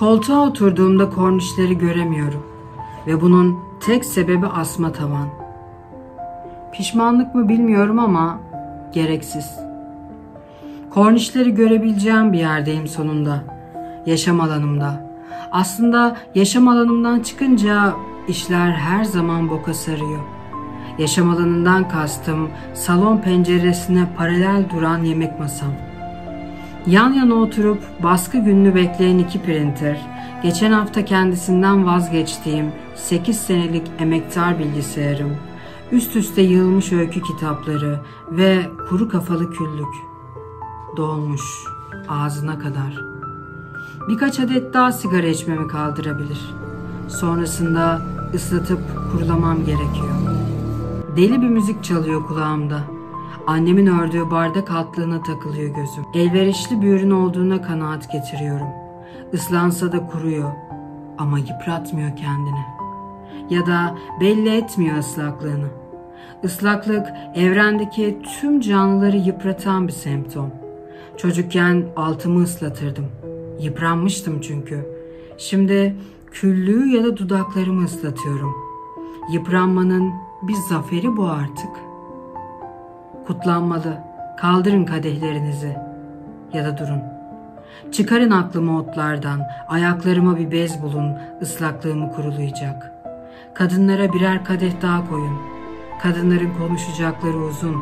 Koltuğa oturduğumda kornişleri göremiyorum ve bunun tek sebebi asma tavan. Pişmanlık mı bilmiyorum ama gereksiz. Kornişleri görebileceğim bir yerdeyim sonunda. Yaşam alanımda. Aslında yaşam alanımdan çıkınca işler her zaman boka sarıyor. Yaşam alanından kastım salon penceresine paralel duran yemek masam. Yan yana oturup baskı gününü bekleyen iki printer, geçen hafta kendisinden vazgeçtiğim 8 senelik emektar bilgisayarım, üst üste yığılmış öykü kitapları ve kuru kafalı küllük. Dolmuş ağzına kadar. Birkaç adet daha sigara içmemi kaldırabilir. Sonrasında ıslatıp kurulamam gerekiyor. Deli bir müzik çalıyor kulağımda. Annemin ördüğü bardak altlığına takılıyor gözüm. Elverişli bir ürün olduğuna kanaat getiriyorum. Islansa da kuruyor ama yıpratmıyor kendini. Ya da belli etmiyor ıslaklığını. Islaklık evrendeki tüm canlıları yıpratan bir semptom. Çocukken altımı ıslatırdım. Yıpranmıştım çünkü. Şimdi küllüğü ya da dudaklarımı ıslatıyorum. Yıpranmanın bir zaferi bu artık.'' Kutlanmalı. Kaldırın kadehlerinizi ya da durun. Çıkarın aklımı otlardan, ayaklarıma bir bez bulun, ıslaklığımı kurulayacak. Kadınlara birer kadeh daha koyun. Kadınların konuşacakları uzun,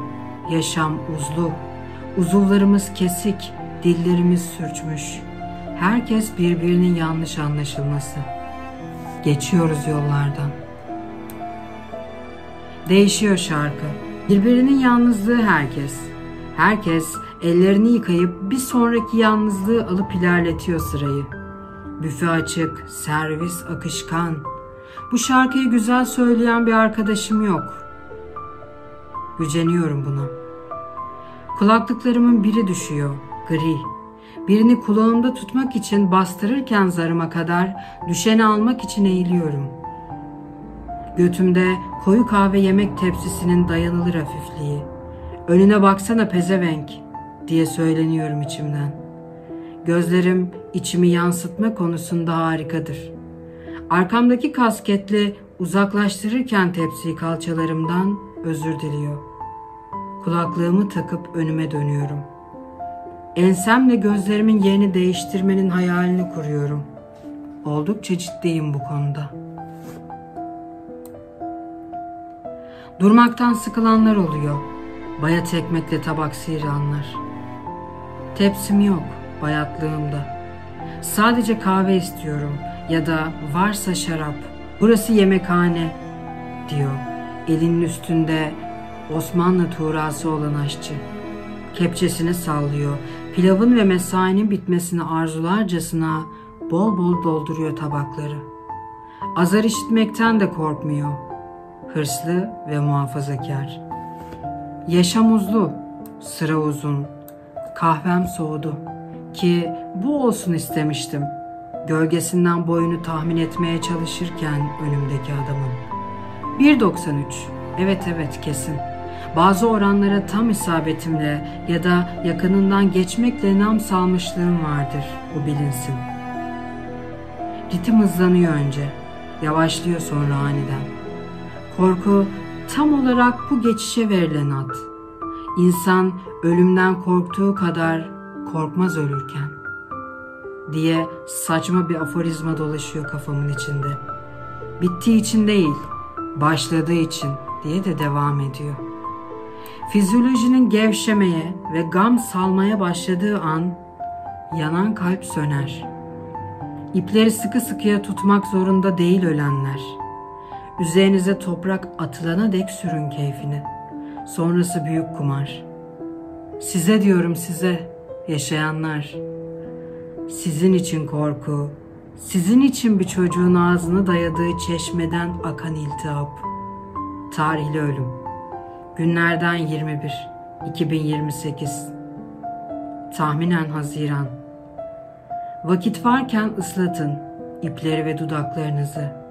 yaşam uzlu. Uzuvlarımız kesik, dillerimiz sürçmüş. Herkes birbirinin yanlış anlaşılması. Geçiyoruz yollardan. Değişiyor şarkı. Birbirinin yalnızlığı herkes. Herkes ellerini yıkayıp bir sonraki yalnızlığı alıp ilerletiyor sırayı. Büfe açık, servis akışkan. Bu şarkıyı güzel söyleyen bir arkadaşım yok. Güceniyorum buna. Kulaklıklarımın biri düşüyor, gri. Birini kulağımda tutmak için bastırırken zarıma kadar düşeni almak için eğiliyorum.'' Götümde koyu kahve yemek tepsisinin dayanılır hafifliği. Önüne baksana pezevenk diye söyleniyorum içimden. Gözlerim içimi yansıtma konusunda harikadır. Arkamdaki kasketle uzaklaştırırken tepsiyi kalçalarımdan özür diliyor. Kulaklığımı takıp önüme dönüyorum. Ensemle gözlerimin yerini değiştirmenin hayalini kuruyorum. Oldukça ciddiyim bu konuda.'' Durmaktan sıkılanlar oluyor. Bayat ekmekle tabak sıyıranlar. Tepsim yok bayatlığımda. Sadece kahve istiyorum ya da varsa şarap. Burası yemekhane diyor. Elinin üstünde Osmanlı tuğrası olan aşçı. Kepçesini sallıyor. Pilavın ve mesainin bitmesini arzularcasına bol bol dolduruyor tabakları. Azar işitmekten de korkmuyor hırslı ve muhafazakar. Yaşam uzlu, sıra uzun, kahvem soğudu ki bu olsun istemiştim. Gölgesinden boyunu tahmin etmeye çalışırken önümdeki adamın. 1.93, evet evet kesin. Bazı oranlara tam isabetimle ya da yakınından geçmekle nam salmışlığım vardır, bu bilinsin. Ritim hızlanıyor önce, yavaşlıyor sonra aniden. Korku tam olarak bu geçişe verilen ad. İnsan ölümden korktuğu kadar korkmaz ölürken diye saçma bir aforizma dolaşıyor kafamın içinde. Bittiği için değil, başladığı için diye de devam ediyor. Fizyolojinin gevşemeye ve gam salmaya başladığı an yanan kalp söner. İpleri sıkı sıkıya tutmak zorunda değil ölenler.'' Üzerinize toprak atılana dek sürün keyfini. Sonrası büyük kumar. Size diyorum size, yaşayanlar. Sizin için korku, sizin için bir çocuğun ağzını dayadığı çeşmeden akan iltihap. Tarihli ölüm. Günlerden 21, 2028. Tahminen Haziran. Vakit varken ıslatın ipleri ve dudaklarınızı.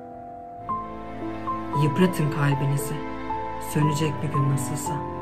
Yıpratın kalbinizi. Sönecek bir gün nasılsa.''